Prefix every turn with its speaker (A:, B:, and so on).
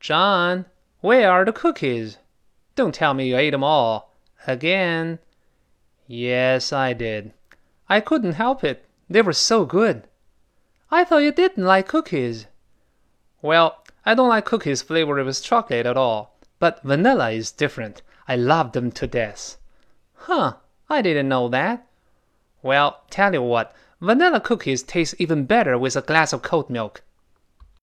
A: John, where are the cookies? Don't tell me you ate them all. Again. Yes, I did. I couldn't help it. They were so good. I thought you didn't like cookies. Well, I don't like cookies flavored with chocolate at all, but vanilla is different. I love them to death. Huh, I didn't know that. Well, tell you what, vanilla cookies taste even better with a glass of cold milk.